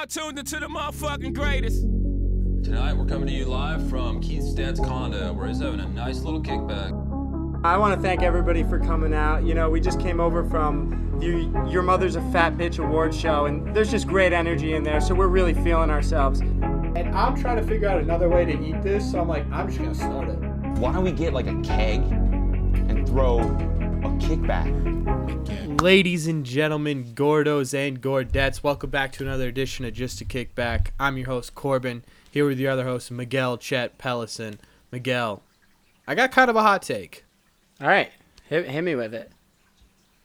now tuned into the motherfucking greatest. Tonight we're coming to you live from Keith's dad's condo where he's having a nice little kickback. I want to thank everybody for coming out. You know, we just came over from the Your Mother's a Fat Bitch award show, and there's just great energy in there, so we're really feeling ourselves. And I'm trying to figure out another way to eat this, so I'm like, I'm just gonna start it. Why don't we get like a keg and throw a kickback? Ladies and gentlemen, Gordos and Gordettes, welcome back to another edition of Just a Kickback. I'm your host, Corbin, here with your other host, Miguel Chet Pellison. Miguel, I got kind of a hot take. All right, hit, hit me with it.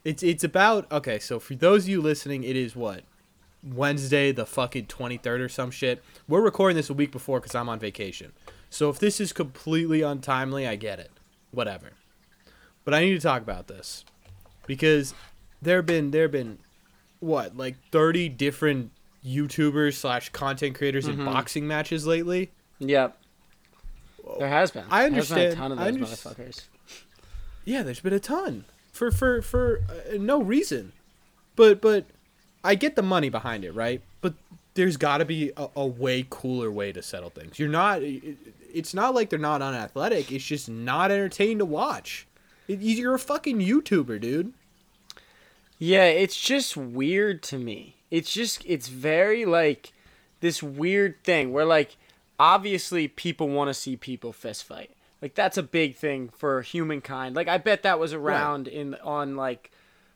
It's it's about okay. So for those of you listening, it is what Wednesday, the fucking twenty third or some shit. We're recording this a week before because I'm on vacation. So if this is completely untimely, I get it. Whatever. But I need to talk about this because there have been there have been what like thirty different YouTubers slash content creators in boxing matches lately. Yep. There has been. I There's been understand- a ton of those underst- motherfuckers. Yeah, there's been a ton for for for uh, no reason, but but I get the money behind it, right? But there's got to be a, a way cooler way to settle things. You're not. it- It's not like they're not unathletic. It's just not entertaining to watch. You're a fucking YouTuber, dude. Yeah, it's just weird to me. It's just it's very like this weird thing where like obviously people want to see people fist fight. Like that's a big thing for humankind. Like I bet that was around in on like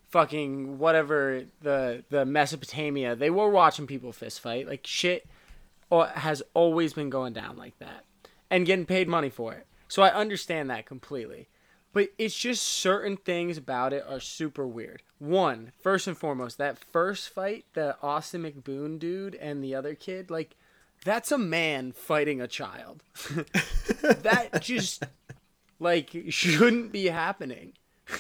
fucking whatever the the Mesopotamia. They were watching people fist fight. Like shit has always been going down like that and getting paid money for it. So I understand that completely. But it's just certain things about it are super weird. One, first and foremost, that first fight, the Austin McBroom dude and the other kid, like, that's a man fighting a child. that just, like, shouldn't be happening.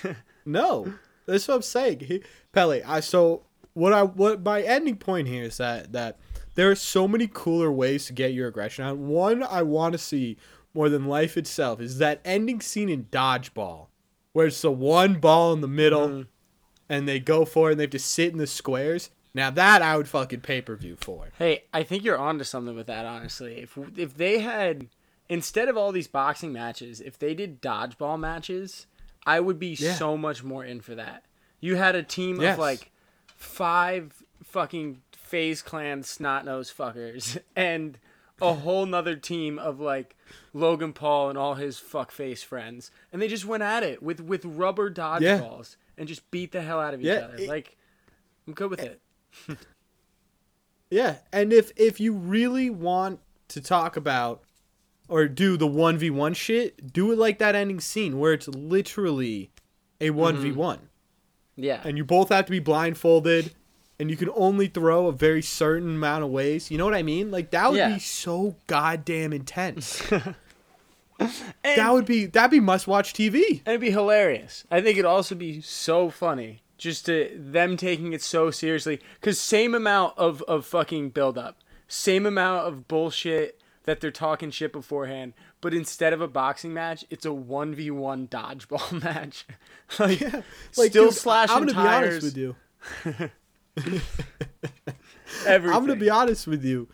No, that's what I'm saying. He, Pele, I so what I what my ending point here is that that there are so many cooler ways to get your aggression out. One I want to see more than life itself is that ending scene in Dodgeball, where it's the one ball in the middle, mm. and they go for it and they have to sit in the squares. Now that I would fucking pay per view for. Hey, I think you're onto something with that, honestly. If if they had instead of all these boxing matches, if they did dodgeball matches, I would be Yeah. so much more in for that. You had a team Yes. of like five fucking FaZe Clan snot nose fuckers and a whole nother team of like Logan Paul and all his fuckface friends, and they just went at it with with rubber dodgeballs and just beat the hell out of each Yeah, other. it- like, I'm good with eh. it. Yeah, and if if you really want to talk about or do the one v one shit, do it like that ending scene where it's literally a mm-hmm. one v one, Yeah. and you both have to be blindfolded, and you can only throw a very certain amount of ways. You know what I mean? Like that would Yeah. be so goddamn intense. that would be that'd be must watch TV. And it'd be hilarious. I think it'd also be so funny just to them taking it so seriously. Cause same amount of, of fucking build up, same amount of bullshit that they're talking shit beforehand, but instead of a boxing match, it's a one v one dodgeball match. like, Like still dude, slashing I'm gonna tires. be honest with you. Everything. I'm gonna be honest with you.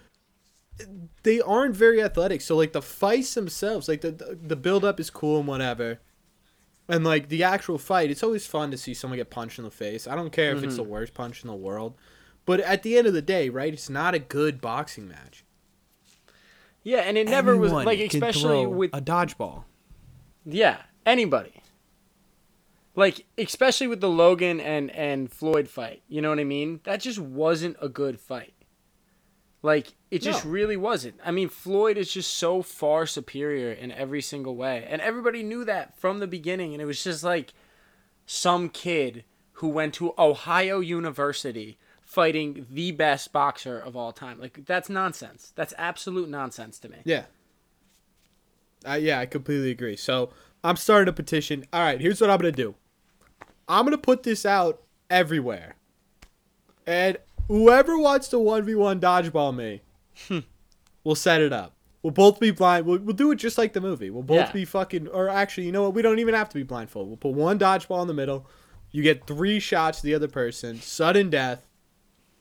They aren't very athletic. So like the fights themselves, like the the, the build up is cool and whatever. And like the actual fight, it's always fun to see someone get punched in the face. I don't care if Mm-hmm. it's the worst punch in the world. But at the end of the day, right, it's not a good boxing match. Yeah, and it never was like especially with a dodgeball. Yeah, anybody. Like especially with the Logan and and Floyd fight, you know what I mean? That just wasn't a good fight. Like it just No. really wasn't. I mean, Floyd is just so far superior in every single way, and everybody knew that from the beginning. And it was just like some kid who went to Ohio University fighting the best boxer of all time. Like that's nonsense. That's absolute nonsense to me. Yeah. Uh, yeah, I completely agree. So I'm starting a petition. All right, here's what I'm gonna do. I'm gonna put this out everywhere, and whoever wants to one v one dodgeball me, hmm. we'll set it up. We'll both be blind. We'll, we'll do it just like the movie. We'll both Yeah. be fucking. Or actually, you know what? We don't even have to be blindfolded. We'll put one dodgeball in the middle. You get three shots to the other person. Sudden death.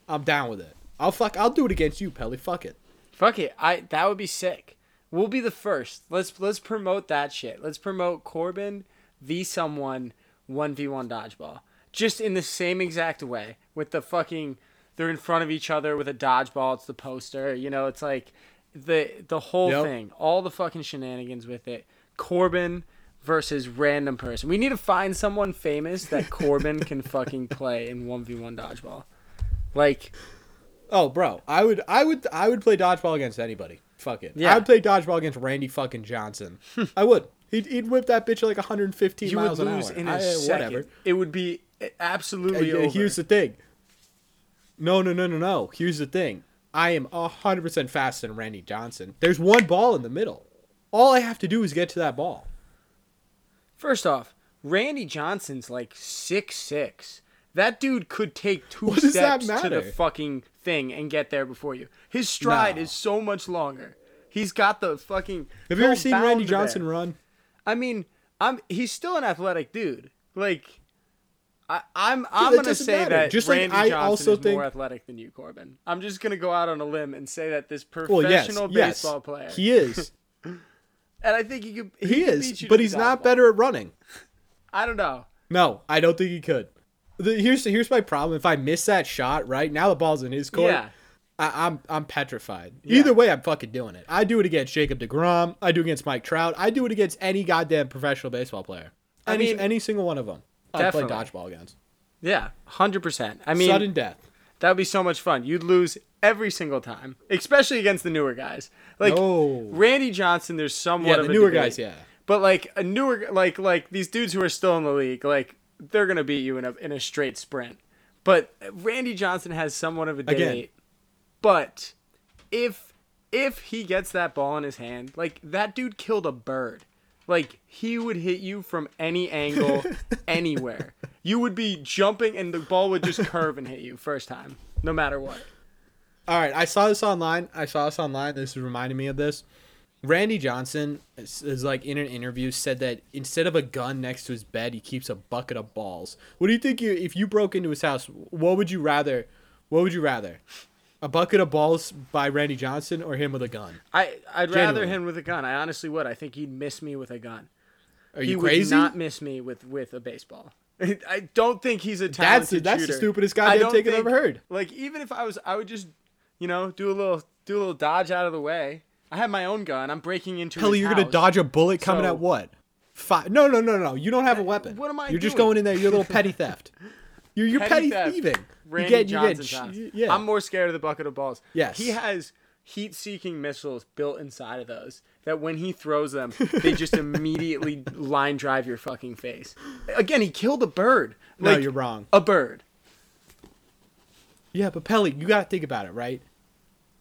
I'm down with it. I'll fuck. I'll do it against you, Pelly. Fuck it. Fuck it. I that would be sick. We'll be the first. Let's let's promote that shit. Let's promote Corbin v someone one v one dodgeball. Just in the same exact way with the fucking they're in front of each other with a dodgeball. It's the poster. You know, it's like the the whole Yep. thing, all the fucking shenanigans with it. Corbin versus random person. We need to find someone famous that Corbin can fucking play in one v one dodgeball. Like Oh, bro, I would, I would, I would play dodgeball against anybody. Fuck it. Yeah. I would play dodgeball against Randy fucking Johnson. I would. He'd, he'd whip that bitch like 115 you would lose an hour. in a I- second. Whatever. It would be absolutely Uh, over. Here's the thing. No, no, no, no, no. Here's the thing. I am 100% faster than Randy Johnson. There's one ball in the middle. All I have to do is get to that ball. First off, Randy Johnson's like six six. That dude could take two What steps to the fucking thing and get there before you. His stride No. is so much longer. He's got the fucking. Have you ever seen Randy there. Johnson run? I mean, I'm he's still an athletic dude. Like, I, I'm I'm that gonna say matter. that Just like I Johnson also is think- more athletic than you, Corbin. I'm just gonna go out on a limb and say that this Well, yes, professional yes. baseball player, He is. and I think he could. He, He could is, but he's not dodgeball. better at running. I don't know. No, I don't think he could. The, here's here's my problem. If I miss that shot, right now the ball's in his court. Yeah. I, I'm I'm petrified. Yeah. Either way, I'm fucking doing it. I do it against Jacob Degrom. I do it against Mike Trout. I do it against any goddamn professional baseball player. I Any mean- any single one of them. I'd play dodgeball against. Yeah, hundred percent. I mean, Sudden death. that would be so much fun. You'd lose every single time, especially against the newer guys. Like No. Randy Johnson, there's somewhat Yeah, of a newer debate. guys. Yeah. But like a newer, like like these dudes who are still in the league, like they're gonna beat you in a in a straight sprint. But Randy Johnson has somewhat of a Again. But if if he gets that ball in his hand, like that dude killed a bird. Like he would hit you from any angle, anywhere. You would be jumping, and the ball would just curve and hit you first time, no matter what. All right, I saw this online. I saw this online. This is reminding me of this. Randy Johnson is, is like in an interview said that instead of a gun next to his bed, he keeps a bucket of balls. What do you think? You, if you broke into his house, what would you rather? What would you rather? A bucket of balls by Randy Johnson or him with a gun? I I'd rather him with a gun. I honestly would. I think he'd miss me with a gun. Are you he you would crazy? not miss me with with a baseball. I don't think he's a That's talented that's the shooter. stupidest goddamn take I've ever heard. Like even if I was, I would just, you know, do a little do a little dodge out of the way. I have my own gun. I'm breaking into. Hell, you're gonna dodge a bullet coming So- at what? Five? No, no, no, no. You don't have a weapon. what am I You're just going in there. You're a little petty theft. You're you're petty, Petty thieving. Randy you get you get yeah. I'm more scared of the bucket of balls. Yes. He has heat-seeking missiles built inside of those that when he throws them, they just immediately line drive your fucking face. Again, he killed a bird. No, you're wrong. A bird. Yeah, but Pelly, you gotta think about it, right?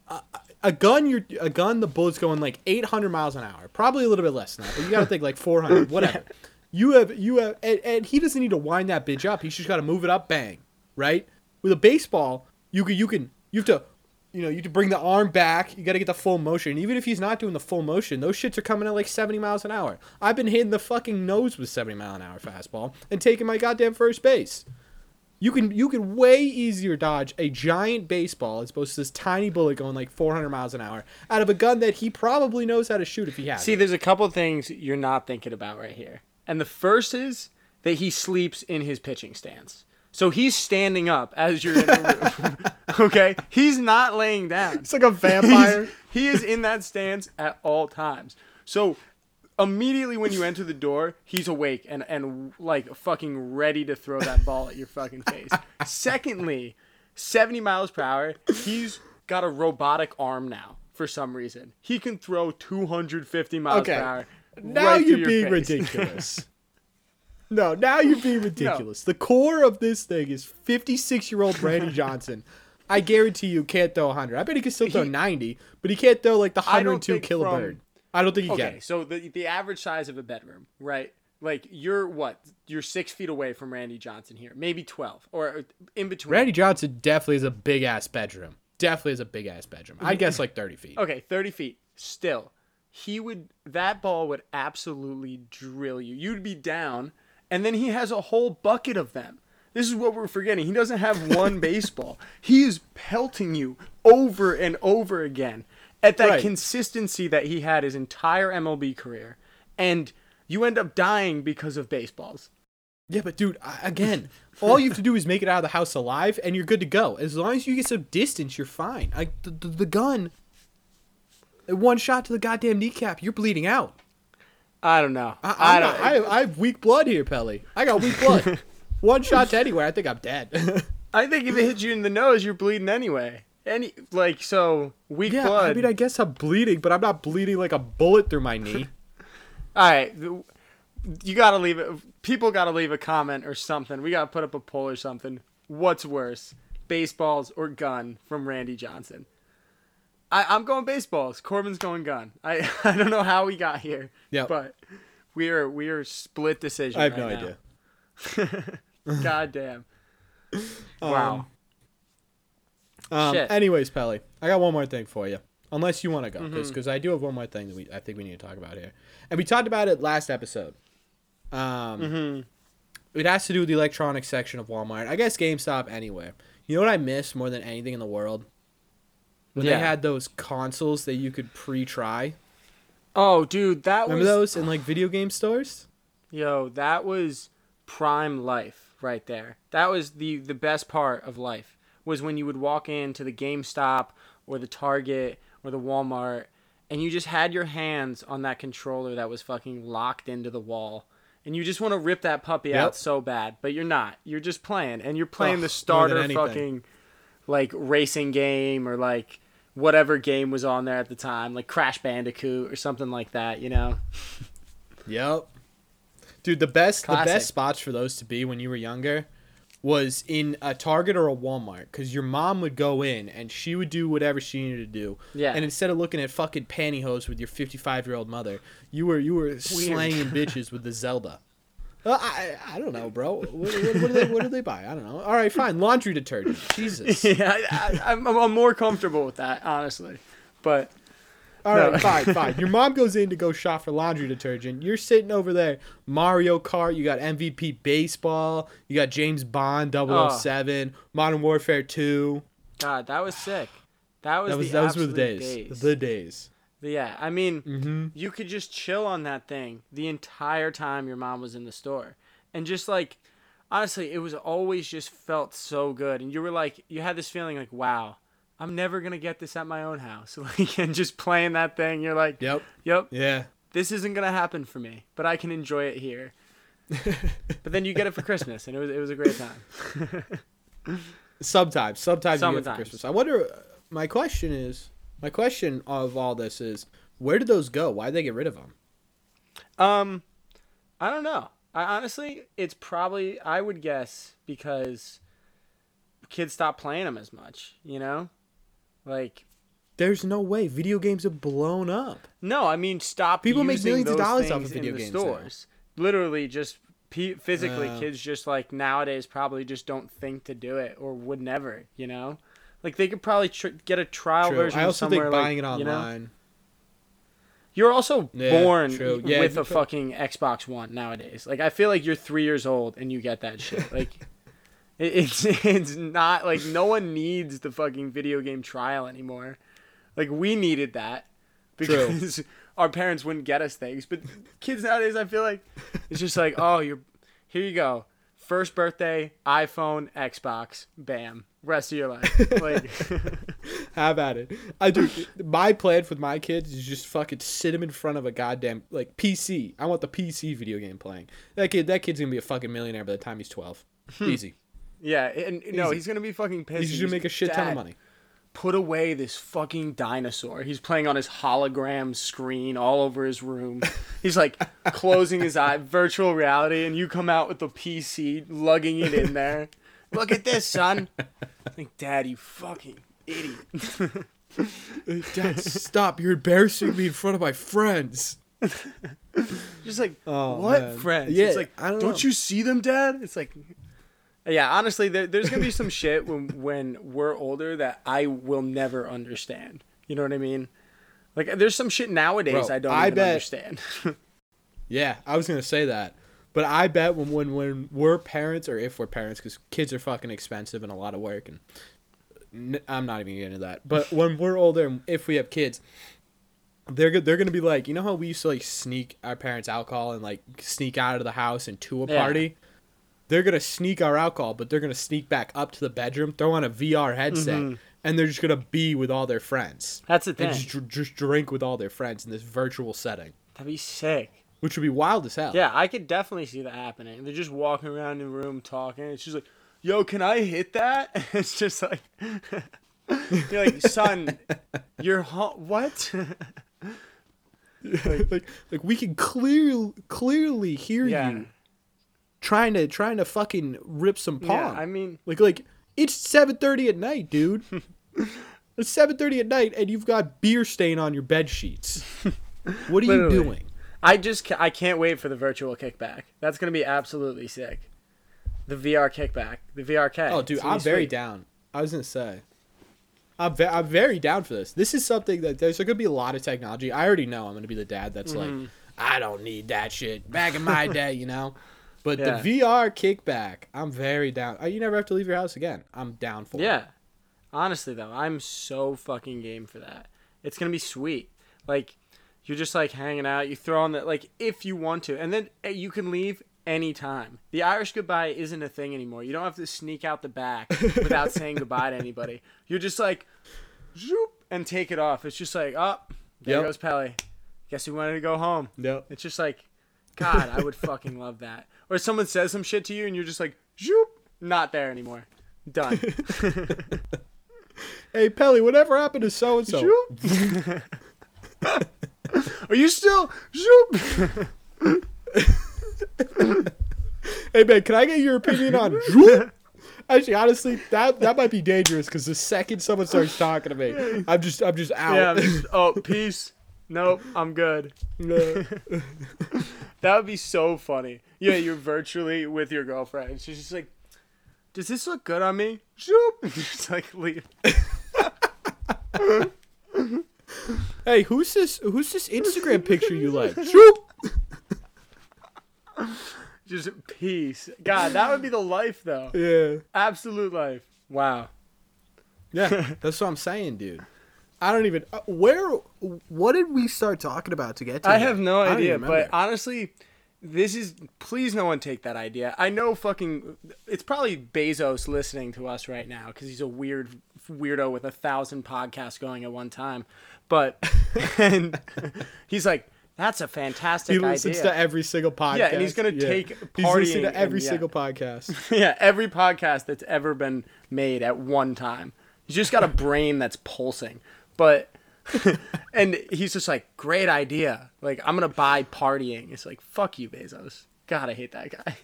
A, a gun, you're a gun. The bullet's going like 800 miles an hour, probably a little bit less than that, but you gotta think like 400, whatever. You have you have, and, and he doesn't need to wind that bitch up. He's just gotta move it up, bang, right? With a baseball, you can you can you have to, you know, you have to bring the arm back. You gotta get the full motion. Even if he's not doing the full motion, those shits are coming at like 70 miles an hour. I've been hitting the fucking nose with 70 mile an hour fastball and taking my goddamn first base. You can you can way easier dodge a giant baseball as opposed to this tiny bullet going like 400 miles an hour out of a gun that he probably knows how to shoot if he has. See, it. there's a couple things you're not thinking about right here. And the first is that he sleeps in his pitching stance. So he's standing up as you're in the room. okay? He's not laying down. It's like a vampire. He's- he is in that stance at all times. So immediately when you enter the door, he's awake and, and like fucking ready to throw that ball at your fucking face. Secondly, 70 miles per hour, he's got a robotic arm now for some reason. He can throw 250 miles Okay. per hour. now right you're your being face. ridiculous. no, now you're being ridiculous. The core of this thing is 56 year old Randy Johnson. I guarantee you can't throw 100. I bet he can still throw He- 90, but he can't throw like the 102 think kill a from- bird. I don't think he Okay, can. Okay, so the the average size of a bedroom, right? Like you're what? You're six feet away from Randy Johnson here, maybe twelve or uh, in between. Randy Johnson definitely is a big ass bedroom. Definitely is a big ass bedroom. I guess like 30 feet. Okay, thirty feet. Still, he would. That ball would absolutely drill you. You'd be down, and then he has a whole bucket of them. This is what we're forgetting. He doesn't have one baseball. He is pelting you over and over again at that Right. consistency that he had his entire MLB career. And you end up dying because of baseballs. Yeah, but dude, again, all you have to do is make it out of the house alive, and you're good to go. As long as you get some distance, you're fine. Like the, the, the gun, one shot to the goddamn kneecap, you're bleeding out. I don't know. I, I don't. not- I, I have weak blood here, Pelly. I got weak blood. one shot to anywhere, I think I'm dead. I think if it hits you in the nose, you're bleeding anyway. Any like so weak yeah, blood. I mean, I guess I'm bleeding, but I'm not bleeding like a bullet through my knee. All right, you gotta leave it. People gotta leave a comment or something. We gotta put up a poll or something. What's worse, baseballs or gun from Randy Johnson? I, I'm going baseballs. Corbin's going gun. I I don't know how we got here. Yeah. but we are we are split decision. I have right no now. idea. God damn. Wow. Um, Shit. anyways, Pelly, I got one more thing for you. Unless you want to go, Mm-hmm. because I do have one more thing that we I think we need to talk about here, and we talked about it last episode. Um, Mm-hmm. it has to do with the electronics section of Walmart. I guess GameStop anywhere. You know what I miss more than anything in the world? When Yeah. they had those consoles that you could pre-try. Oh, dude, that Remember was those in like video game stores? Yo, that was prime life right there. That was the the best part of life was when you would walk into the GameStop or the Target or the Walmart and you just had your hands on that controller that was fucking locked into the wall. And you just want to rip that puppy Yep. out so bad, but you're not. You're just playing and you're playing Ugh, the starter fucking like racing game or like whatever game was on there at the time, like Crash Bandicoot or something like that, you know. Yep. Dude, the best the best spots for those to be when you were younger was in a Target or a Walmart because your mom would go in and she would do whatever she needed to do. Yeah. And instead of looking at fucking pantyhose with your 55 year old mother, you were you were slanging bitches with the Zelda. Uh, I I don't know, bro. What, what, what, do they, what do they buy? I don't know. All right, fine. Laundry detergent. Jesus. yeah, I, I, I'm, I'm more comfortable with that, honestly. But All right, No. fine, fine. Your mom goes in to go shop for laundry detergent. You're sitting over there, Mario Kart. You got MVP baseball. You got James Bond 007, Modern Warfare 2. God, that was sick. That was That was the those were the absolute days. The days. Yeah, I mean, Mm-hmm. you could just chill on that thing the entire time your mom was in the store, and just like, honestly, it was always just felt so good, and you were like, you had this feeling like, wow. I'm never gonna get this at my own house. Like, and just playing that thing, you're like, Yep. yep, Yeah. this isn't gonna happen for me, but I can enjoy it here. but then you get it for Christmas, and it was it was a great time. Sometimes, sometimes you get it for Sometimes. Christmas. I wonder. My question is, my question of all this is, where did those go? Why did they get rid of them? Um, I don't know. I honestly, it's probably I would guess because kids stop playing them as much. You know, like There's no way. Video games have blown up. no, I mean stop. People make millions of dollars off of video games now. stores. Literally, just p- physically, Uh. kids just like nowadays probably just don't think to do it or would never. You know, like they could probably tr- get a trial True. version. I also think buying like, it you know? online. You're also Yeah, born. Yeah, with a fucking Xbox One nowadays. Like I feel like you're three years old and you get that shit. Like it, it's it's not like no one needs the fucking video game trial anymore. Like we needed that True. because our parents wouldn't get us things. But kids nowadays, I feel like it's just like oh you're here you go. First birthday, iPhone, Xbox, bam. Rest of your life. Like Have at it. I do. My plan with my kids is just fucking sit them in front of a goddamn like PC. I want the PC video game playing. That kid, that kid's gonna be a fucking millionaire by the time he's twelve. Hmm. Easy. yeah, and no, he's gonna be fucking pissed. He's He's gonna make a shit ton of money. put away this fucking dinosaur. He's playing on his hologram screen all over his room. He's like closing his eye, virtual reality, and you come out with the PC, lugging it in there. Look at this, son. I Like, Dad, you fucking idiot. Dad, stop! You're embarrassing me in front of my friends. Just like, Oh, what man. friends? Yeah, it's like, I don't don't, know. you see them, Dad? It's like, yeah, honestly, there, there's gonna be some shit when when we're older that I will never understand. You know what I mean? Like, there's some shit nowadays Bro, I don't I even bet- understand. Yeah, I was gonna say that. But I bet when when when we're parents or if we're parents, because kids are fucking expensive and a lot of work, and n- I'm not even getting into that. But when we're older, and if we have kids, they're they're gonna be like, you know how we used to like sneak our parents' alcohol and like sneak out of the house and to a Yeah. party. They're gonna sneak our alcohol, but they're gonna sneak back up to the bedroom, throw on a VR headset, Mhm. and they're just gonna be with all their friends That's the and thing. just, just drink with all their friends in this virtual setting, That'd be sick. Which would be wild as hell. Yeah, I could definitely see that happening. They're just walking around in the room talking. It's just like, yo, can I hit that? It's just like, you're like, son, you're ho- what? like like we can clearly clearly hear yeah, you trying to trying to fucking rip some pong. yeah. I mean, like like it's seven thirty at night, dude. it's seven thirty at night, and you've got beer stain on your bed sheets. What are Literally. you doing? I just ca- I can't wait for the virtual kickback. That's gonna be absolutely sick. The VR kickback, the VRK. Oh, dude, I'm very sweet. down. I was gonna say, I'm ve- I'm very down for this. This is something that there's gonna be a lot of technology. I already know I'm gonna be the dad that's Mm-hmm. like, I don't need that shit. Back in my day, you know. But Yeah. the VR kickback, I'm very down. Oh, you never have to leave your house again. I'm down for. it. Yeah. Honestly though, I'm so fucking game for that. It's gonna be sweet. Like you're just like hanging out. You throw on the like if you want to, and then eh, you can leave anytime. The Irish goodbye isn't a thing anymore. You don't have to sneak out the back without saying goodbye to anybody. You're just like, zoop, and take it off. It's just like, oh, there Yep. goes Pelly. Guess he wanted to go home. Yep. It's just like, God, I would fucking love that. Or someone says some shit to you and you're just like, zoop, not there anymore. Done. Hey, Pelly, whatever happened to so and so? Are you still zoop? Hey, man, can I get your opinion on? Actually, honestly, that that might be dangerous because the second someone starts talking to me, I'm just I'm just out. Yeah. I'm just- oh, peace. Nope, I'm good. That would be so funny. Yeah, you're virtually with your girlfriend. She's just like, "Does this look good on me?" Zoop. Just like leave. hey, who's this? Who's this Instagram picture you like? Just peace. God, that would be the life though. Yeah. Absolute life. Wow. Yeah, that's what I'm saying, dude. I don't even uh, where. What did we start talking about to get to? I have no I idea, but honestly, this is please no one take that idea. I know fucking it's probably Bezos listening to us right now because he's a weird weirdo with a thousand podcasts going at one time. But and he's like, that's a fantastic idea. he listens idea. to every single podcast. Yeah, and he's gonna take He's listening to every and- yeah. single podcast. yeah, every podcast that's ever been made at one time. He's just got a brain that's pulsing. But and he's just like, great idea. Like, I'm gonna buy partying. It's like, fuck you, Bezos. God, I hate that guy.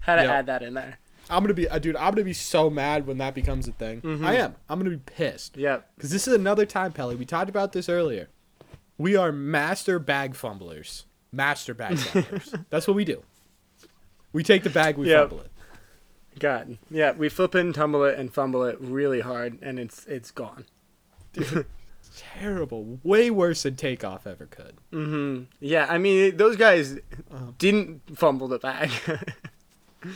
Had to Yep. add that in there. I'm gonna be, uh, dude. I'm gonna be so mad when that becomes a thing. I am. I'm gonna be pissed. Yep. Because this is another time, Pelly. We talked about this earlier. We are master bag fumblers. Master bag fumblers. That's what we do. We take the bag, we Yep. fumble it. God. Yeah, we flip it and tumble it and fumble it really hard, and it's it's gone. Dude, Terrible. Way worse than takeoff ever could. Mm-hmm. Yeah, I mean, those guys Uh-huh. didn't fumble the bag.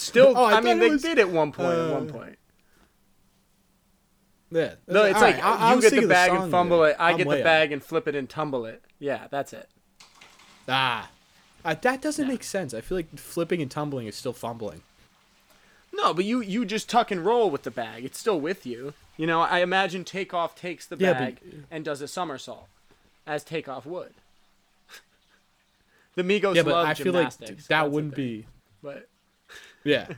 Still, Oh, I I, mean, they was- did at one point. at one uh, point. Yeah. No, it's like right, I- you get the bag song and fumble there. it. I I'm get the bag and flip it and tumble it. Yeah, that's it. Ah. Uh, that doesn't make sense. I feel like flipping and tumbling is still fumbling. No, but you you just tuck and roll with the bag. It's still with you. You know, I imagine takeoff takes the Yeah, but- bag and does a somersault, as takeoff would. the Migos yeah, but love I feel like that That's wouldn't be. But Yeah.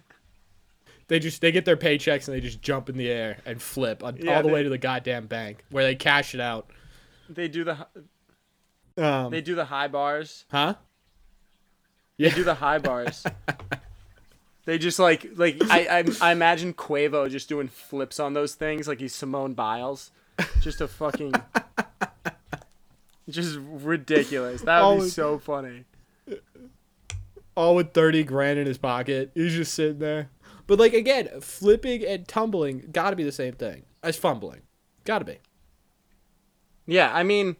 they just they get their paychecks and they just jump in the air and flip on, Yeah, all the they- way to the goddamn bank where they cash it out. they do the Um, they do the high bars. huh? They do the high bars. They just like like I, I I imagine Quavo just doing flips on those things like he's Simone Biles, just a fucking, just ridiculous. That would be so funny. All with 30 grand in his pocket. He's just sitting there. But like again, flipping and tumbling gotta be the same thing as fumbling. Gotta be. Yeah, I mean,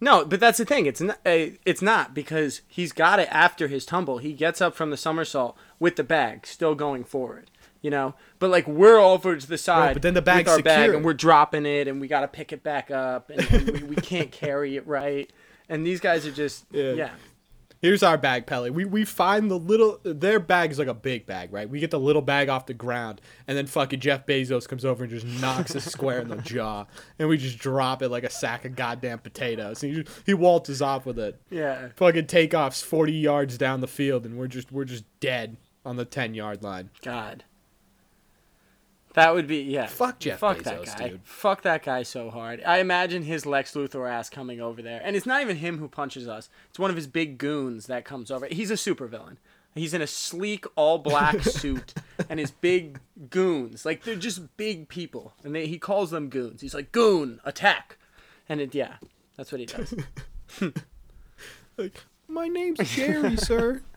No, but that's the thing. It's not. Uh, it's not because he's got it after his tumble. He gets up from the somersault with the bag, still going forward. You know, but like we're over to the side, but then the with bag's our bag, and we're dropping it, and we got to pick it back up, and, and we, we can't carry it right. And these guys are just Yeah. yeah. Here's our bag, Pelly. We we find the little their bag is like a big bag, right? We get the little bag off the ground, and then fucking Jeff Bezos comes over and just knocks us square in the jaw, and we just drop it like a sack of goddamn potatoes. And he just, he waltzes off with it. Yeah. Fucking takeoffs forty yards down the field, and we're just we're just dead on the ten yard line. God. That would be yeah. Fuck Jeff Fuck Bezos, that guy. dude. Fuck that guy so hard. I imagine his Lex Luthor ass coming over there, and it's not even him who punches us. It's one of his big goons that comes over. He's a supervillain. He's in a sleek all black suit, and his big goons like they're just big people, and they, he calls them goons. He's like goon attack, and it yeah, that's what he does. Like, my name's Jerry, sir.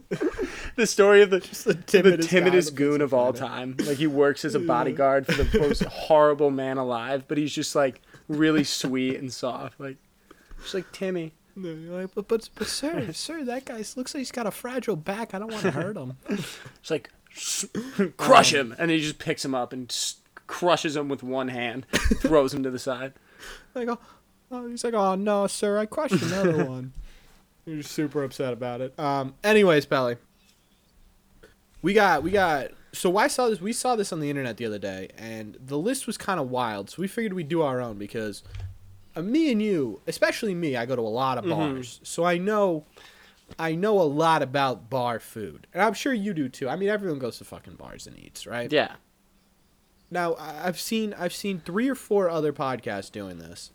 the story of the the the timidest on timidest the goon of all time. Like he works as a bodyguard for the most horrible man alive, but he's just like really sweet and soft. Like just like Timmy. No, like, but, but, but sir, sir, that guy looks like he's got a fragile back. I don't want to hurt him. It's like crush um. him, and he just picks him up and crushes him with one hand, throws him to the side. like, oh, oh, he's like, oh no, sir, I crushed another one. You're super upset about it. Um. Anyways, Pelly, we got we got. So I saw this. We saw this on the internet the other day, and the list was kind of wild. So we figured we'd do our own because uh, me and you, especially me, I go to a lot of bars, so I know. I know a lot about bar food, and I'm sure you do too. I mean, everyone goes to fucking bars and eats, right? Yeah. Now I've seen I've seen three or four other podcasts doing this,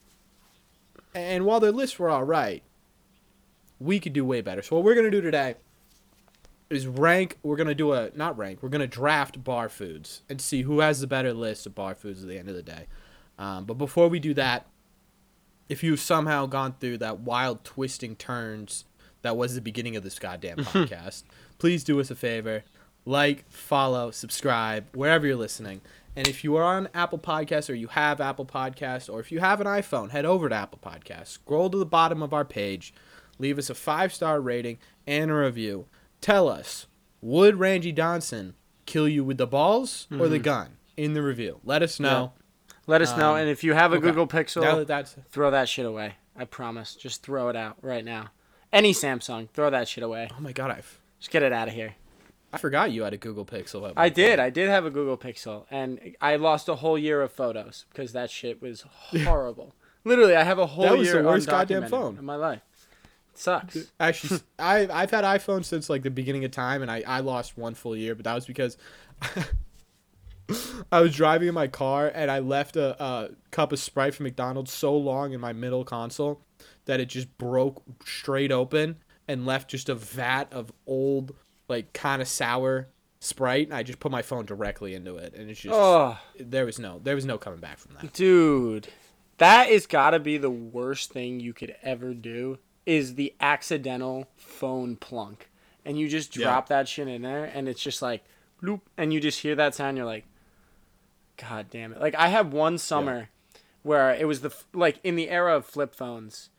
and while their lists were all right, we could do way better. So what we're gonna do today is rank. We're gonna do a not rank. We're gonna draft bar foods and see who has the better list of bar foods at the end of the day. Um, but before we do that, if you've somehow gone through that wild twisting turns that was the beginning of this goddamn podcast, please do us a favor. Like, follow, subscribe, wherever you're listening. And if you are on Apple Podcasts or you have Apple Podcasts or if you have an iPhone, head over to Apple Podcasts. Scroll to the bottom of our page. Leave us a five star rating and a review. Tell us, would Randy Johnson kill you with the balls or the gun in the review? Let us know. Let us know, Um, and if you have a okay. Google Pixel, that that's throw that shit away. I promise. Just throw it out right now. Any Samsung, throw that shit away. oh my god, I've. Just get it out of here. I forgot you had a Google Pixel. I did. point. I did have a Google Pixel, and I lost a whole year of photos because that shit was horrible. Literally, I have a whole That was year the worst goddamn phone. in my life. Sucks. Actually, I I've had iPhones since like the beginning of time, and I I lost one full year, but that was because I was driving in my car and I left a, a cup of Sprite from McDonald's so long in my middle console that it just broke straight open and left just a vat of old like kind of sour Sprite. And I just put my phone directly into it, and it's just Oh, there was no there was no coming back from that. dude, that is gotta be the worst thing you could ever do. Is the accidental phone plunk, and you just Yeah. drop that shit in there, and it's just like, bloop, and you just hear that sound. You're like, God damn it! Like I had one summer where it was the like in the era of flip phones,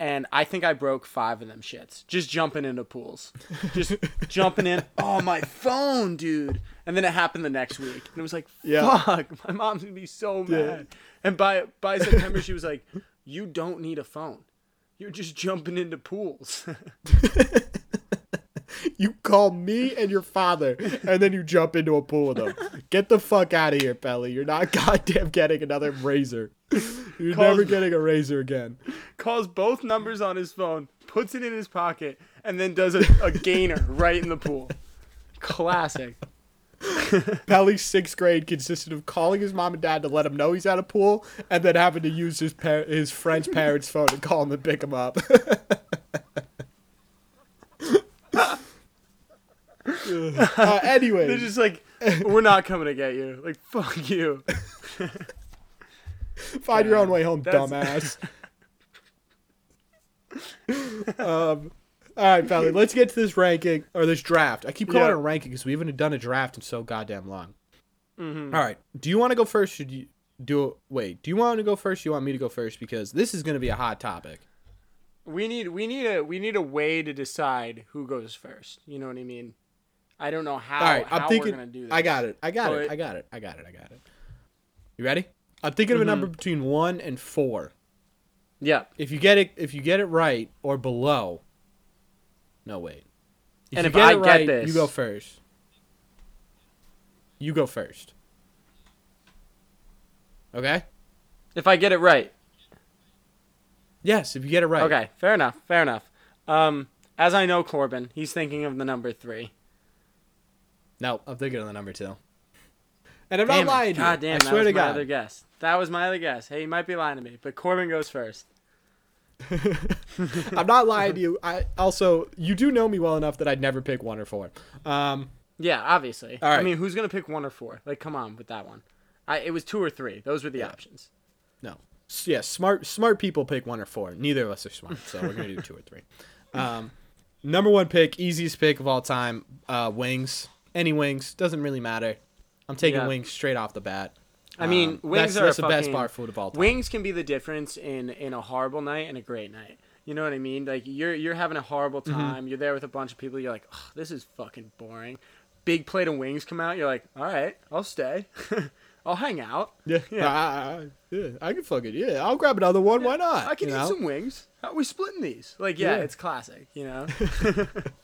and I think I broke five of them shits just jumping into pools, just jumping in. Oh my phone, dude! And then it happened the next week, and it was like, Yeah. fuck, my mom's gonna be so mad. And by by September, she was like, you don't need a phone. You're just jumping into pools. You call me and your father, and then you jump into a pool with them. Get the fuck out of here, Pelly. You're not goddamn getting another razor. You're Calls- never getting a razor again. calls both numbers on his phone, puts it in his pocket, and then does a, a gainer right in the pool. Classic. Pelly's sixth grade consisted of calling his mom and dad to let him know he's at a pool, and then having to use his par- his friend's parents' phone to call him and pick him up. uh, anyway, They're just like, we're not coming to get you. Like, fuck you. Find your own way home, That's- dumbass. um, all right, Pelly, let's get to this ranking or this draft. I keep calling Yeah. it a ranking because we haven't done a draft in so goddamn long. Mm-hmm. All right, do you want to go first? Should you do? Wait, do you want to go first? Or you want me to go first? Because this is going to be a hot topic. We need we need a we need a way to decide who goes first. You know what I mean? I don't know how, All right, how I'm thinking. we're gonna do this. I got it. I got it. I got it. I got it. I got it. You ready? I'm thinking of a Mm-hmm. number between one and four. Yeah. If you get it, if you get it right or below. No wait. If And you if get I it get right, this- you go first. You go first. Okay. If I get it right. Yes, if you get it right. Okay, fair enough. Fair enough. Um, as I know Corbin, he's thinking of the number three. No, I'm thinking of the number two. And I'm Damn not lying to you. God damn, I that swear was to my God. other guess. That was my other guess. Hey, you might be lying to me, but Corbin goes first. I'm not lying to you. I also you do know me well enough that I'd never pick one or four. Um, Yeah, obviously. All I mean, who's gonna pick one or four? Like, come on with that one. I it was two or three. Those were the options. no. Yeah, smart smart people pick one or four. Neither of us are smart, so we're gonna do two or three. Um, number one pick, easiest pick of all time, uh, wings. Any wings doesn't really matter. I'm taking Yeah. wings straight off the bat. I mean, Um, wings that's, are that's the best fucking- bar food of all time. Wings can be the difference in in a horrible night and a great night. You know what I mean? Like you're you're having a horrible Mm-hmm. time. You're there with a bunch of people. You're like, oh, this is fucking boring. Big plate of wings come out. You're like, all right, I'll stay. I'll hang out. Yeah, Yeah. I, yeah, I can fucking yeah. I'll grab another one. Why not? I can you eat know? some wings. How are we splitting these? Like, yeah, Yeah. it's classic. You know?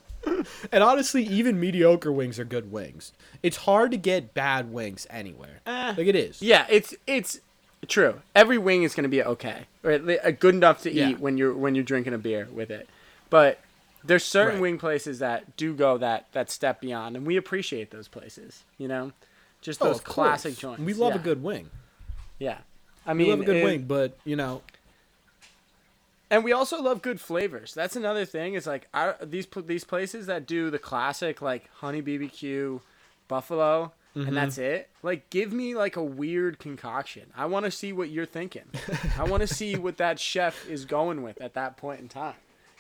And honestly, even mediocre wings are good wings. It's hard to get bad wings anywhere. Eh. like it is. Yeah, it's it's true. Every wing is going to be okay, or uh, good enough to Yeah. eat when you're when you're drinking a beer with it. But there's certain Right. wing places that do go that that step beyond, and we appreciate those places. You know, just Oh, those classic course. joints. We love yeah. a good wing. Yeah, I mean, We love a good it- wing, but you know, and we also love good flavors. That's another thing. Is like our, these these places that do the classic like honey BBQ, buffalo, Mm-hmm. and that's it. Like, give me like a weird concoction. I want to see what you're thinking. I want to see what that chef is going with at that point in time.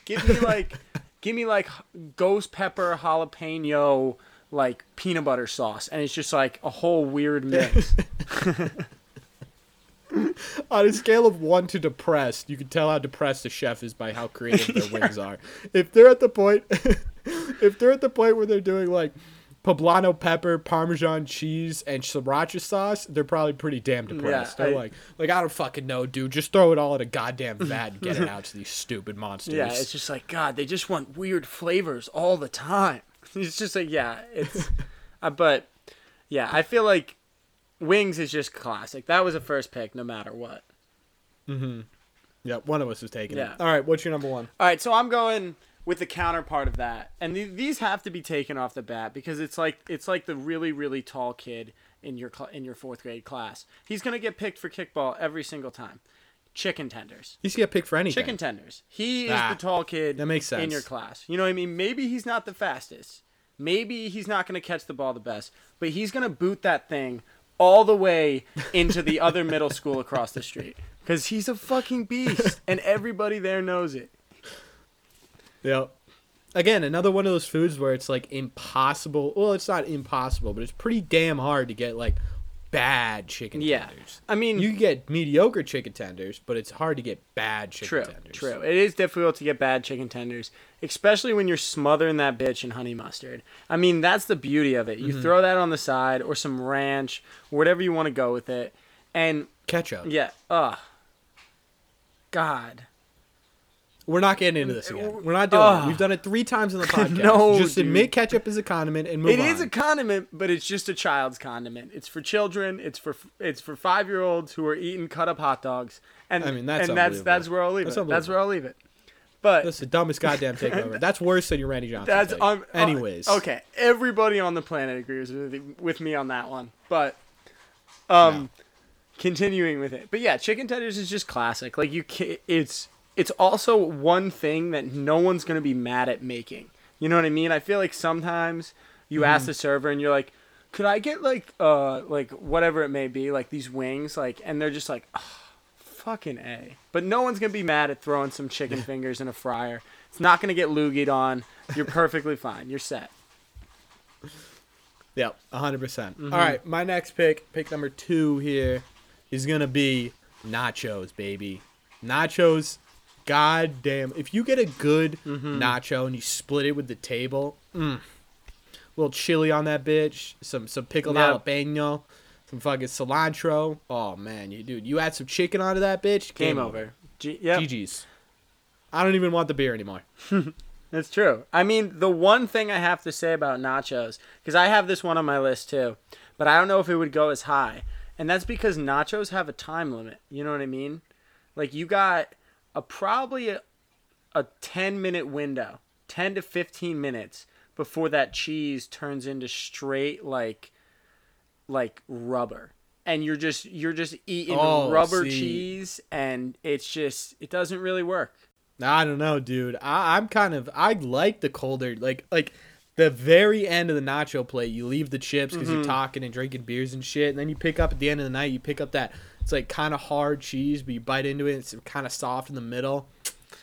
Give me like, give me like ghost pepper jalapeno like peanut butter sauce, and it's just like a whole weird mix. on a scale of one to depressed, you can tell how depressed the chef is by how creative their wings are. If they're at the point, if they're at the point where they're doing like poblano pepper, parmesan cheese, and sriracha sauce, they're probably pretty damn depressed. Yeah, they're I- like, like I don't fucking know, dude. Just throw it all in a goddamn vat and get it out to these stupid monsters. Yeah, it's just like God. They just want weird flavors all the time. It's just like yeah, it's. uh, but yeah, I feel like wings is just classic. That was a first pick, no matter what. Mm-hmm. Yeah. One of us is taking Yeah. it. All right, what's your number one? All right, so I'm going with the counterpart of that, and th- these have to be taken off the bat because it's like it's like the really really tall kid in your cl- in your fourth grade class. He's gonna get picked for kickball every single time. Chicken tenders. You should get picked for anything. Chicken tenders. He is Ah, the tall kid that makes sense. in your class. You know what I mean? Maybe he's not the fastest. Maybe he's not going to catch the ball the best, but he's going to boot that thing all the way into the other middle school across the street because he's a fucking beast, and everybody there knows it. Yeah. Again, another one of those foods where it's like impossible. Well, it's not impossible, but it's pretty damn hard to get like bad chicken Yeah, tenders. I mean, You can get mediocre chicken tenders, but it's hard to get bad chicken True, tenders. true. It is difficult to get bad chicken tenders, especially when you're smothering that bitch in honey mustard. I mean, that's the beauty of it. You Mm-hmm. throw that on the side or some ranch, whatever you want to go with it, and Ketchup. yeah, ugh, God, We're not getting into this again. We're not doing Ugh. it. We've done it three times in the podcast. No, Just dude. admit ketchup is a condiment and move It on. is a condiment, but it's just a child's condiment. It's for children. It's for it's for five year olds who are eating cut up hot dogs. And I mean, that's and that's that's where I'll leave That's it. That's where I'll leave it. But That's the dumbest goddamn takeover. That's worse than your Randy Johnson. That's um, uh, Anyways. okay, everybody on the planet agrees with, with me on that one. But um, continuing with it. But yeah, chicken tenders is just classic. Like you, it's it's also one thing that no one's gonna be mad at making. You know what I mean? I feel like sometimes you ask the server and you're like, "Could I get like uh like whatever it may be, like these wings?" Like, and they're just like. "Ah, Fucking A. But no one's going to be mad at throwing some chicken fingers in a fryer. It's not going to get loogied on. You're perfectly fine. You're set. Yep, 100%. percent Mm-hmm. All right, my next pick, pick number two here, is going to be nachos, baby. Nachos god damn. If you get a good Mm-hmm. nacho and you split it with the table, mm, little chili on that bitch, some some pickled Yep. jalapeno, some fucking cilantro. Oh man, you dude, you add some chicken onto that bitch, Game over. G- yep. GG's. I don't even want the beer anymore. That's true. I mean, the one thing I have to say about nachos, because I have this one on my list too, but I don't know if it would go as high. And that's because nachos have a time limit. You know what I mean? Like, you got a probably a, a 10 minute window, 10 to 15 minutes before that cheese turns into straight, like, like rubber. And you're just you're just eating Oh, rubber see. cheese, and it's just it doesn't really work. I don't know, dude. I, I'm kind of I like the colder like like the very end of the nacho plate. You leave the chips because Mm-hmm. you're talking and drinking beers and shit, and then you pick up at the end of the night. You pick up that it's like kind of hard cheese, but you bite into it. It's kind of soft in the middle.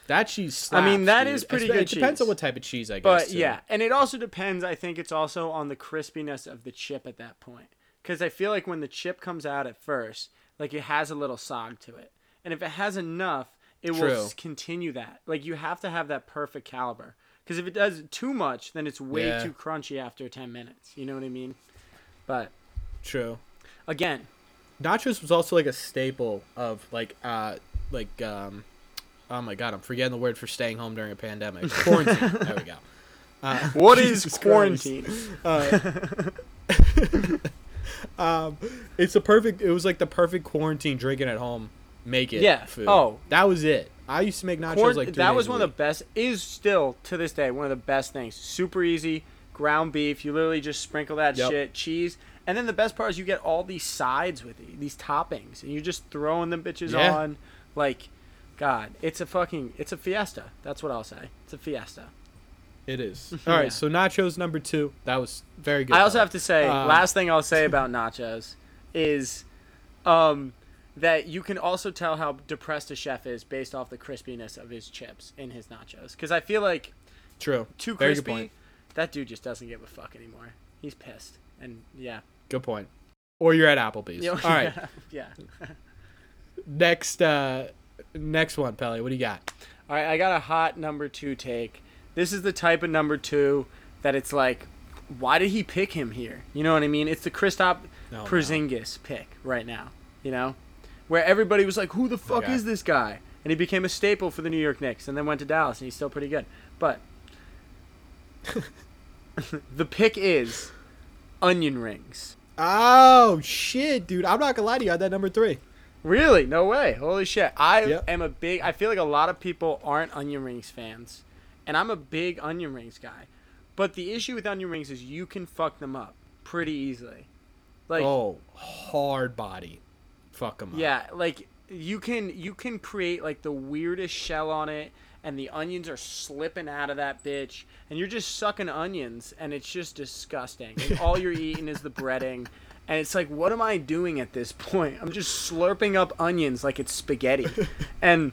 That cheese. Slaps, I mean, that dude. is pretty It good It depends on what type of cheese, I guess. But too. yeah, and it also depends. I think it's also on the crispiness of the chip at that point. Because I feel like when the chip comes out at first, like it has a little sog to it, and if it has enough, it will True. s- continue that. Like you have to have that perfect caliber. Because if it does too much, then it's way Yeah. too crunchy after ten minutes. You know what I mean? But true. again, Nachos was also like a staple of like uh like um oh my god I'm forgetting the word for staying home during a pandemic quarantine there we go uh, what is quarantine? um it's a perfect it was like the perfect quarantine drinking at home make it Yeah. food Oh. that was it I used to make nachos Corn, like that was one of the best. Is still to this day one of the best things. Super easy ground beef. You literally just sprinkle that Yep. shit, cheese, and then the best part is you get all these sides with it, these toppings, and you're just throwing them bitches Yeah. on. Like, God, it's a fucking, it's a fiesta. That's what I'll say. It's a fiesta. it is all right Yeah. so nachos number two that was very good I also have to say, Um, last thing I'll say about nachos is, um, that you can also tell how depressed a chef is based off the crispiness of his chips in his nachos. Because I feel like true too crispy, that dude just doesn't give a fuck anymore. He's pissed. And yeah. Good point or you're at Applebee's Yeah, all right yeah. next uh next one Pelly what do you got All right, I got a hot number two take. This is the type of number two that it's like, why did he pick him here? You know what I mean? It's the Kristaps No, no. Porzingis pick right now. You know, where everybody was like, who the fuck Okay. is this guy? And he became a staple for the New York Knicks, and then went to Dallas, and he's still pretty good. But the pick is onion rings. Oh shit, dude! I'm not gonna lie to you. I had that number three. Really? No way. Holy shit. I Yep. am a big I feel like a lot of people aren't onion rings fans. And I'm a big onion rings guy. But the issue with onion rings is you can fuck them up pretty easily. Like oh, hard body. Fuck them up. yeah, like you can you can create like the weirdest shell on it and the onions are slipping out of that bitch and you're just sucking onions and it's just disgusting. And all you're eating is the breading and it's like what am I doing at this point? I'm just slurping up onions like it's spaghetti. and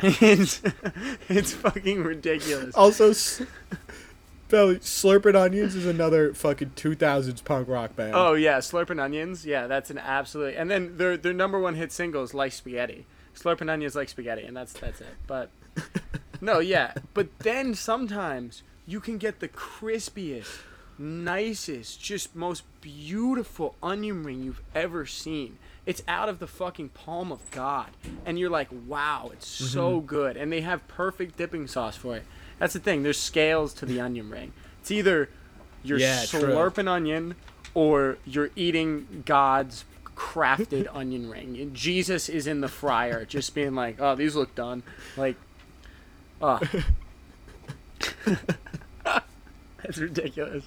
it's it's fucking ridiculous. Also, Pelly, Slurping Onions is another fucking 2000s punk rock band. Oh yeah, slurping onions. Yeah, that's an absolute. And then their their number one hit single is like spaghetti. Slurping onions like spaghetti, and that's that's it. But no, yeah. But then sometimes you can get the crispiest, nicest, just most beautiful onion ring you've ever seen. It's out of the fucking palm of God, and you're like, wow, it's so Mm-hmm. good. And they have perfect dipping sauce for it. That's the thing. There's scales to the onion ring. It's either you're Yeah, true. slurping onion or you're eating God's crafted onion ring. And Jesus is in the fryer, just being like, "Oh, these look done." Like, oh, that's ridiculous.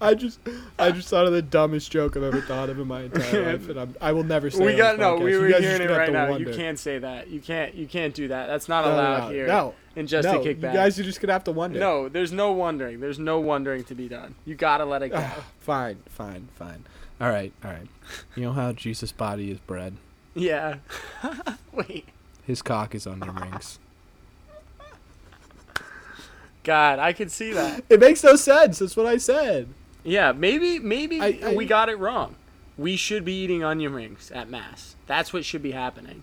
I just, I just thought of the dumbest joke I've ever thought of in my entire life, and I'm, I will never say. we it got no. podcast. We You were guys hearing it right now. wonder. You can't say that. You can't. You can't do that. That's not No, no, allowed no, here. No, in just no, a kickback. You guys are just gonna have to wonder. no, there's no wondering. There's no wondering to be done. You gotta let it go. Fine, fine, fine. All right, all right. You know how Jesus' body is bread? yeah. Wait. His cock is onion rings. God, I could see that. It makes no sense. That's what I said. Yeah, maybe maybe I- I- we got it wrong. We should be eating onion rings at mass. That's what should be happening.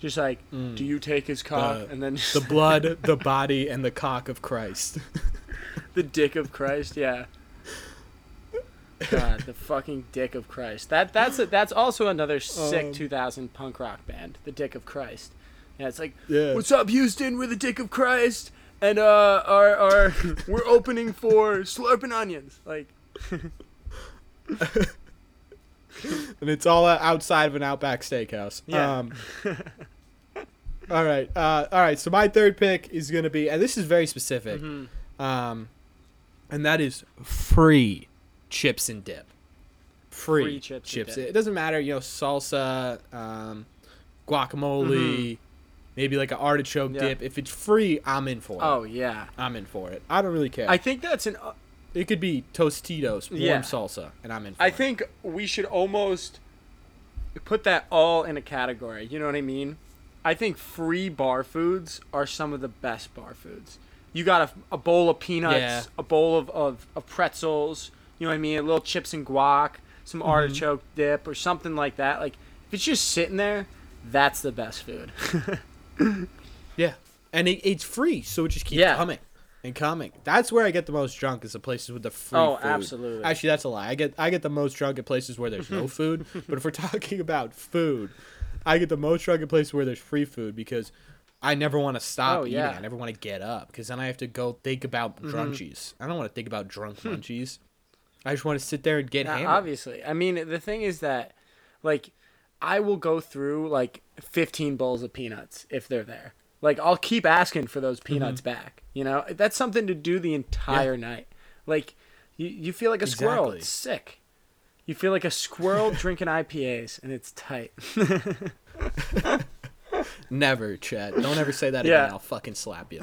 Just like, do you take his cock? Mm. The- and then The blood, the body, and the cock of Christ. the dick of Christ. Yeah. God, the fucking dick of Christ. That that's a, that's also another sick Um, 2000 punk rock band, the Dick of Christ. Yeah, it's like, Yeah. what's up, Houston? We're the Dick of Christ, and uh, our our we're opening for Slurping Onions. Like, and it's all outside of an Outback Steakhouse. Yeah. Um, all right. Uh, all right. So my third pick is gonna be, and this is very specific, Mm-hmm. um, and that is free chips and dip. Free, Free chips and dip. It doesn't matter, you know, salsa, um, guacamole, maybe like an artichoke Mm-hmm. Yeah. dip. If it's free, I'm in for it. oh yeah, I'm in for it. I don't really care. I think that's an. uh, it could be Tostitos, warm Yeah. salsa, and I'm in. For I it. think we should almost put that all in a category. You know what I mean? I think free bar foods are some of the best bar foods. You got a, a bowl of peanuts, Yeah. a bowl of, of, of pretzels, you know what I mean? A little chips and guac, some Mm-hmm. artichoke dip, or something like that. Like, if it's just sitting there, that's the best food. Yeah, and it, it's free, so it just keeps Yeah. coming and coming. That's where I get the most drunk is the places with the free. Food. Oh, food. absolutely. Actually, that's a lie. I get I get the most drunk at places where there's no food. But if we're talking about food, I get the most drunk at places where there's free food because I never want to stop Oh, eating. yeah. Mm-hmm. I never want to get up because then I have to go think about drunchies. I don't want to think about drunk munchies. I just want to sit there and get Yeah, hammered. obviously. I mean, the thing is that, like, I will go through like 15 bowls of peanuts if they're there. Like, I'll keep asking for those peanuts Mm-hmm. back. You know, that's something to do the entire night. Like, you, you feel like a squirrel. It's sick. You feel like a squirrel drinking IPAs, and it's tight. Never, Chad. Don't ever say that Yeah. again. I'll fucking slap you.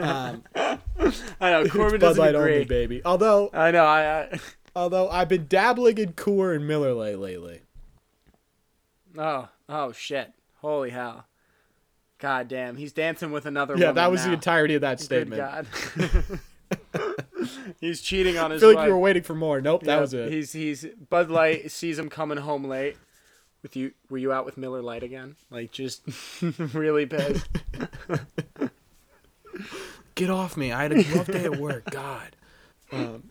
Um, I know Corbin Bud doesn't Light agree. only, baby. Although I know. I, I Although I've been dabbling in Coor and Miller Lite lately. oh oh shit! Holy hell! God damn, he's dancing with another. Yeah, that was now. the entirety of that statement. Good. God. he's cheating on I his feel like wife. you were waiting for more. Nope, that Yep, was it. He's he's Bud Light sees him coming home late. With you, were you out with Miller Lite again? Like just really pissed. Get off me! I had a rough day at work. God. Um,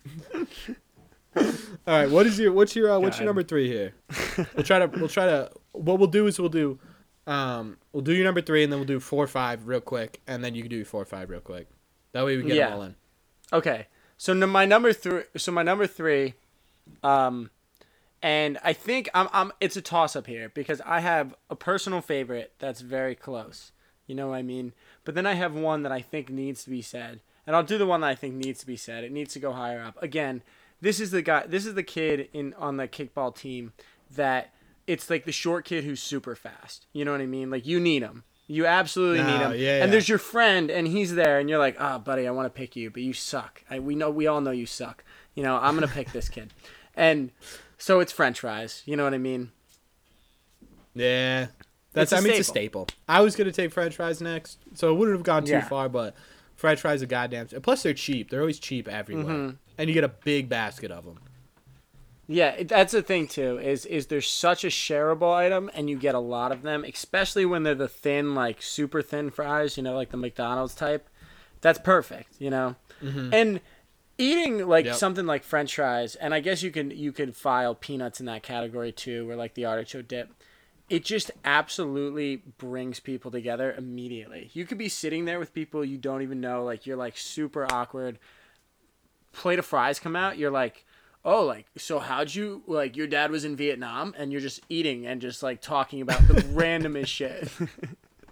all right, what is your what's your uh, what's your number three here? We'll try to we'll try to what we'll do is we'll do um we'll do your number three and then we'll do four or five real quick and then you can do your four or five real quick. That way we get Yeah. them all in. Okay, so my number three. So my number three, um, and I think I'm I'm. It's a toss up here because I have a personal favorite that's very close. You know what I mean? But then I have one that I think needs to be said, and I'll do the one that I think needs to be said. It needs to go higher up. Again, this is the guy. This is the kid in on the kickball team that it's like the short kid who's super fast. You know what I mean? Like you need him. You absolutely need Oh, him. yeah, yeah. And there's your friend, and he's there, and you're like, "Ah, buddy, I want to pick you, but you suck. I, we know, we all know you suck. You know, I'm gonna pick this kid." And so it's French fries. You know what I mean? Yeah. That's I mean it's a staple. I was gonna take French fries next, so it wouldn't have gone too Yeah. far, but French fries are goddamn. Plus, they're cheap. They're always cheap everywhere, Mm-hmm. And you get a big basket of them. Yeah, that's the thing too. Is is there's such a shareable item, and you get a lot of them, especially when they're the thin, like super thin fries. You know, like the McDonald's type. That's perfect. You know, mm-hmm. and eating like Yep. something like French fries, and I guess you can you could file peanuts in that category too, or like the artichoke dip. It just absolutely brings people together immediately. You could be sitting there with people you don't even know, like you're like super awkward. Plate of fries come out, you're like, oh, like so how'd you like your dad was in Vietnam, and you're just eating and just like talking about the randomest shit.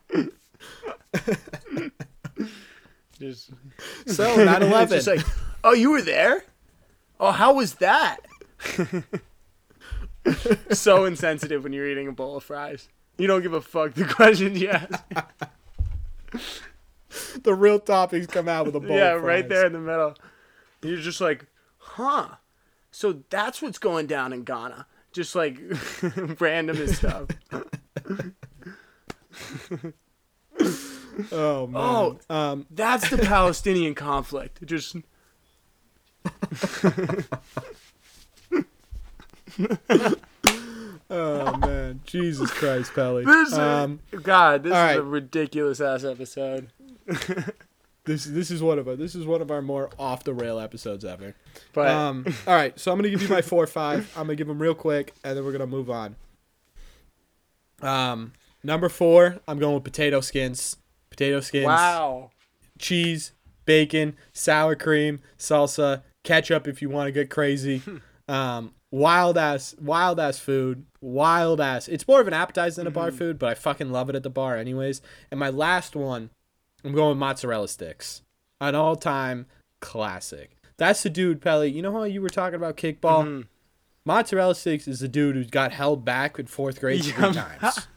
just So 9/11. it's just like, oh, you were there? Oh, how was that? so insensitive when you're eating a bowl of fries. You don't give a fuck the questions you ask. the real topics come out with a bowl. yeah, right there in the middle. You're just like, huh? So that's what's going down in Ghana. Just like random as stuff. Oh man. Oh. Um, That's the Palestinian conflict. Just Oh man, Jesus Christ, Pally. This Um, is, God, this is a ridiculous ass episode. This this is one of our this is one of our more off the rail episodes ever. But Um, all right, so I'm gonna give you my four or five. I'm gonna give them real quick, and then we're gonna move on. Um, number four, I'm going with potato skins. Potato skins. wow. cheese, bacon, sour cream, salsa, ketchup if you want to get crazy. Um, wild ass, wild ass food, wild ass. It's more of an appetizer than a bar food, but I fucking love it at the bar anyways. And my last one, I'm going with mozzarella sticks, an all time classic. That's the dude, Pelly. You know how you were talking about kickball? Mhm. Mozzarella sticks is the dude who got held back in fourth grade three times.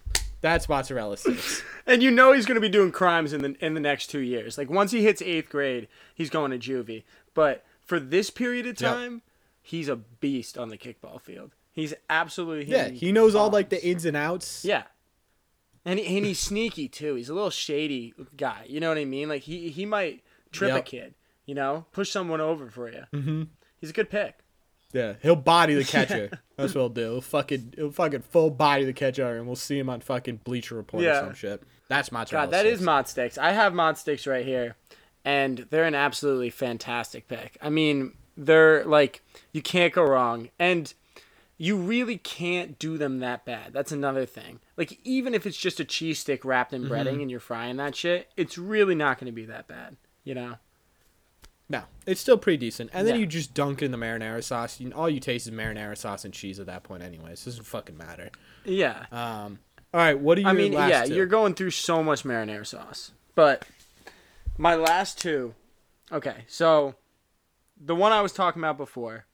That's mozzarella sticks. And you know he's going to be doing crimes in the in the next two years. Like once he hits eighth grade, he's going to juvie. But for this period of Yep. time, he's a beast on the kickball field. He's absolutely Yeah, he knows all like the ins and outs. Yeah. And, he, and he's sneaky too. He's a little shady guy. You know what I mean? Like he he might trip a kid. You know, push someone over for you. Mm-hmm. He's a good pick. Yeah, he'll body the catcher. That's what he'll do. He'll fucking he'll fucking full body the catcher, and we'll see him on fucking Bleacher Report Yeah. or some shit. That's mozzarella. God, that is sticks. mod sticks. I have mod sticks right here, and they're an absolutely fantastic pick. I mean, they're like you can't go wrong, and you really can't do them that bad. That's another thing. Like even if it's just a cheese stick wrapped in breading and you're frying that shit, it's really not going to be that bad. You know? no. It's still pretty decent. And then Yeah. you just dunk it in the marinara sauce. You, all you taste is marinara sauce and cheese at that point, anyways. Doesn't fucking matter. Yeah. Um. All right. What do you? I mean, yeah, you're going through so much marinara sauce. But my last two, okay, so the one I was talking about before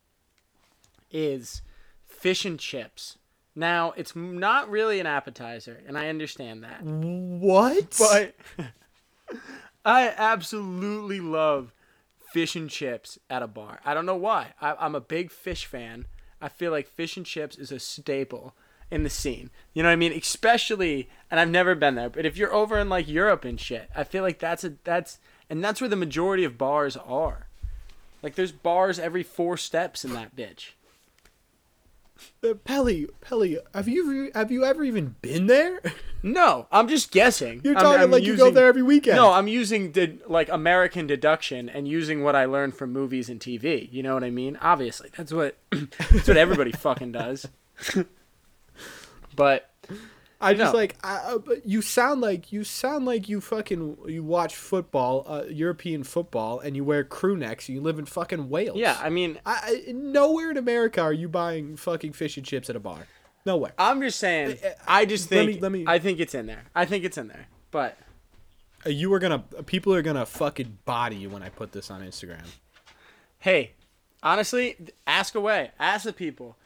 is fish and chips. Now, it's not really an appetizer, and I understand that. what? But I absolutely love fish and chips at a bar. I don't know why. I, I'm a big fish fan. I feel like fish and chips is a staple in the scene. You know what I mean? Especially, and I've never been there, but if you're over in like Europe and shit, I feel like that's a that's and that's where the majority of bars are. Like there's bars every four steps in that bitch. Uh, Pelly, Pelly, have you have you ever even been there? No, I'm just guessing. You're I'm- talking I'm like you go there every weekend. No, I'm using the like American deduction and using what I learned from movies and TV. You know what I mean? Obviously, that's what that's what everybody fucking does. but I just No. like I, uh, you sound like you sound like you fucking you watch football, uh, European football, and you wear crew necks. and You live in fucking Wales. yeah, I mean, I, I nowhere in America are you buying fucking fish and chips at a bar. Nowhere. I'm just saying. I just let think me- let me- I think it's in there. I think it's in there. But Uh, You are gonna people are gonna fucking body you when I put this on Instagram. hey, honestly, ask away. Ask the people.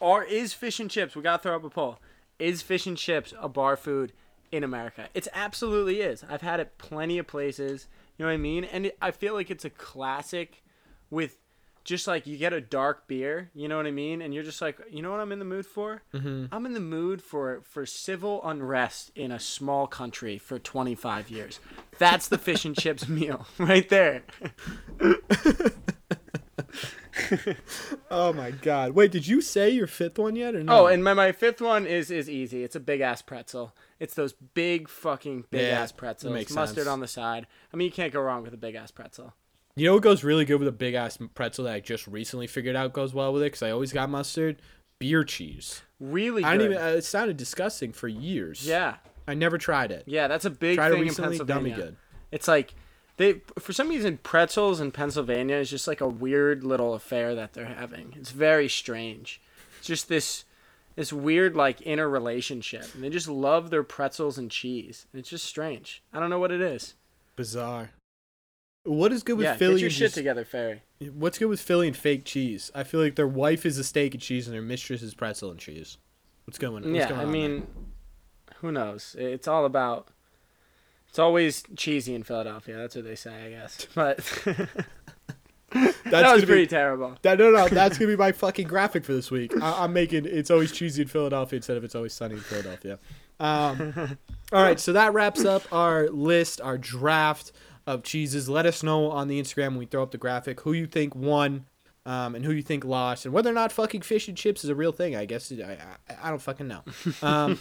Or is fish and chips? We gotta throw up a poll. Is fish and chips a bar food in America? It's absolutely is. I've had it plenty of places. You know what I mean? And it, I feel like it's a classic with just like you get a dark beer. You know what I mean? And you're just like, you know what I'm in the mood for? Mm-hmm. I'm in the mood for for civil unrest in a small country for 25 years. That's the fish and chips meal right there. Oh my god! Wait, did you say your fifth one yet or no? Oh, and my, my fifth one is is easy. It's a big ass pretzel. It's those big fucking big Yeah, ass pretzels. makes Mustard sense. on the side. I mean, you can't go wrong with a big ass pretzel. you know what goes really good with a big ass pretzel that I just recently figured out goes well with it because I always got mustard. Beer cheese. Really good. I didn't even. Uh, it sounded disgusting for years. yeah, I never tried it. yeah, that's a big Tried it thing recently. in Pennsylvania. good. It's like they for some reason pretzels in Pennsylvania is just like a weird little affair that they're having. It's very strange. It's just this this weird like inner relationship, and they just love their pretzels and cheese. And it's just strange. I don't know what it is. Bizarre. What is good with yeah, Philly? get your and shit just- together, Ferry. What's good with Philly and fake cheese? I feel like their wife is a steak and cheese, and their mistress is pretzel and cheese. What's going? What's yeah, going I on mean, who knows? It's all about. It's always cheesy in Philadelphia. That's what they say, I guess. But that was gonna be- pretty terrible. That, no, no, that's gonna be my fucking graphic for this week. I, I'm making it's always cheesy in Philadelphia instead of it's always sunny in Philadelphia. Um, all right, so that wraps up our list, our draft of cheeses. Let us know on the Instagram when we throw up the graphic who you think won um, and who you think lost, and whether or not fucking fish and chips is a real thing. I guess I I, I don't fucking know. Um,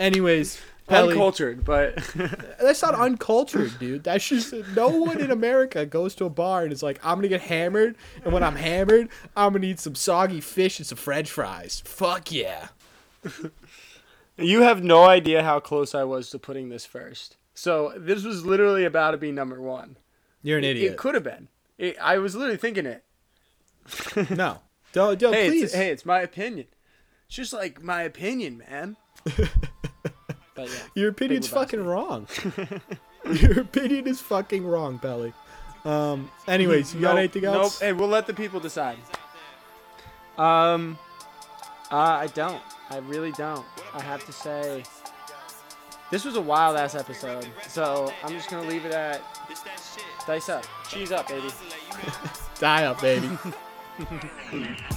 anyways, Pelly, Uncultured, but that's not uncultured, dude. That's just no one in America goes to a bar and is like, I'm gonna get hammered, and when I'm hammered, I'm gonna eat some soggy fish and some French fries. Fuck yeah. you have no idea how close I was to putting this first. So this was literally about to be number one. You're an idiot. It idiot. could have been. It, I was literally thinking it. no, don't, don't Hey, please. it's, hey, it's my opinion. It's just like my opinion, man. But yeah, Your opinion's fucking wrong. Your opinion is fucking wrong, Pelly. Um. Anyways, you got Nope, anything else? Nope. Hey, we'll let the people decide. Um, uh, I don't. I really don't. I have to say, this was a wild ass episode. So I'm just gonna leave it at dice up, cheese up, baby. Die up, baby.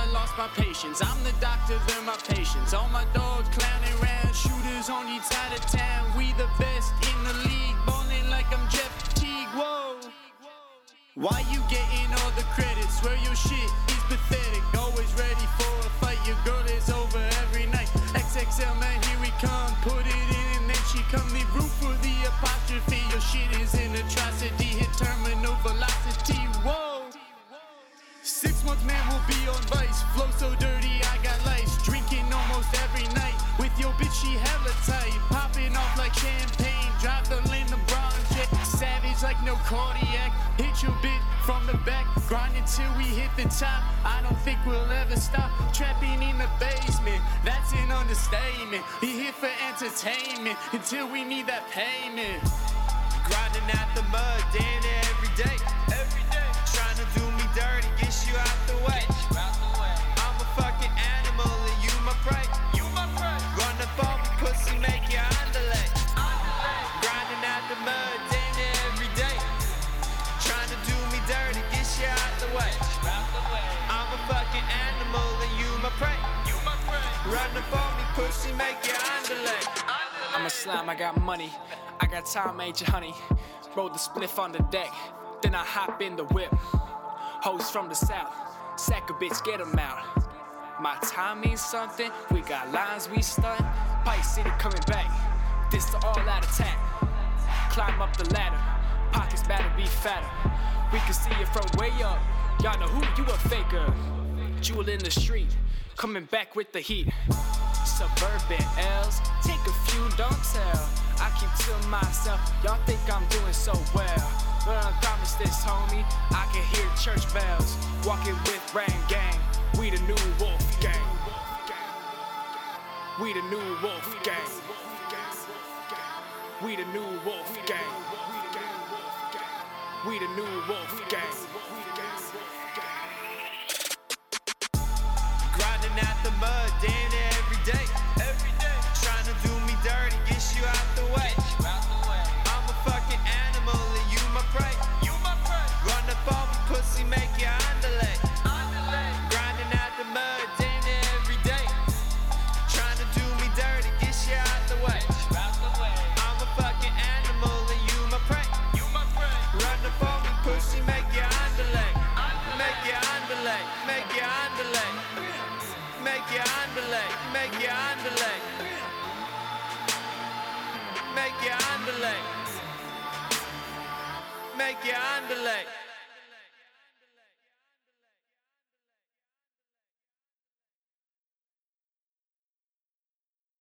I lost my patience. I'm the doctor, they're my patients. All my dogs clowning around, shooters on each side of town. We the best in the league, bowling like I'm Jeff Teague. Whoa. Why you getting all the credit? Swear your shit is pathetic. Always ready for a fight. Your girl is over every night. XXL man, here we come. Put it in and then she come. The room for the apostrophe. Your shit is an atrocity. Hit terminal velocity. Whoa. Six months, man, will be on vice. Flow so dirty, I got lice. Drinking almost every night. With your bitch, she hella tight. Popping off like champagne. Drop the Lynn LeBron jet. Savage like no cardiac. Hit your bit from the back. Grind until we hit the top. I don't think we'll ever stop. Trapping in the basement. That's an understatement. We here for entertainment until we need that payment. Grinding out the mud, near every day. Every day. Trying to do me dirty, get you out the way. You my. You my. Run me, pussy, make you underlay. Grinding out the mud, every day. Trying to do me dirty, get you out the way. I'm a fucking animal and you my prey. You my. Run me, pussy, make you underlay. I'm a slime, I got money. I got time, major honey. Roll the spliff on the deck, then I hop in the whip. Hoes from the south, sack a bitch, get 'em out. My time means something, we got lines we stunt. Pike City coming back, this the all out attack. Climb up the ladder, pockets better be fatter. We can see it from way up, y'all know who you a faker. Jewel in the street, coming back with the heat. Suburban L's, take a few, don't tell. I keep to myself, y'all think I'm doing so well. But I promise this, homie, I can hear church bells. Walking with Rain Gang, we the new Wolf Gang. We the new Wolf Gang. We the new Wolf Gang. We the new Wolf Gang. Grinding out the mud, damn near every day. Every day. Trying to do me dirty, get you out the way. Make you underlay.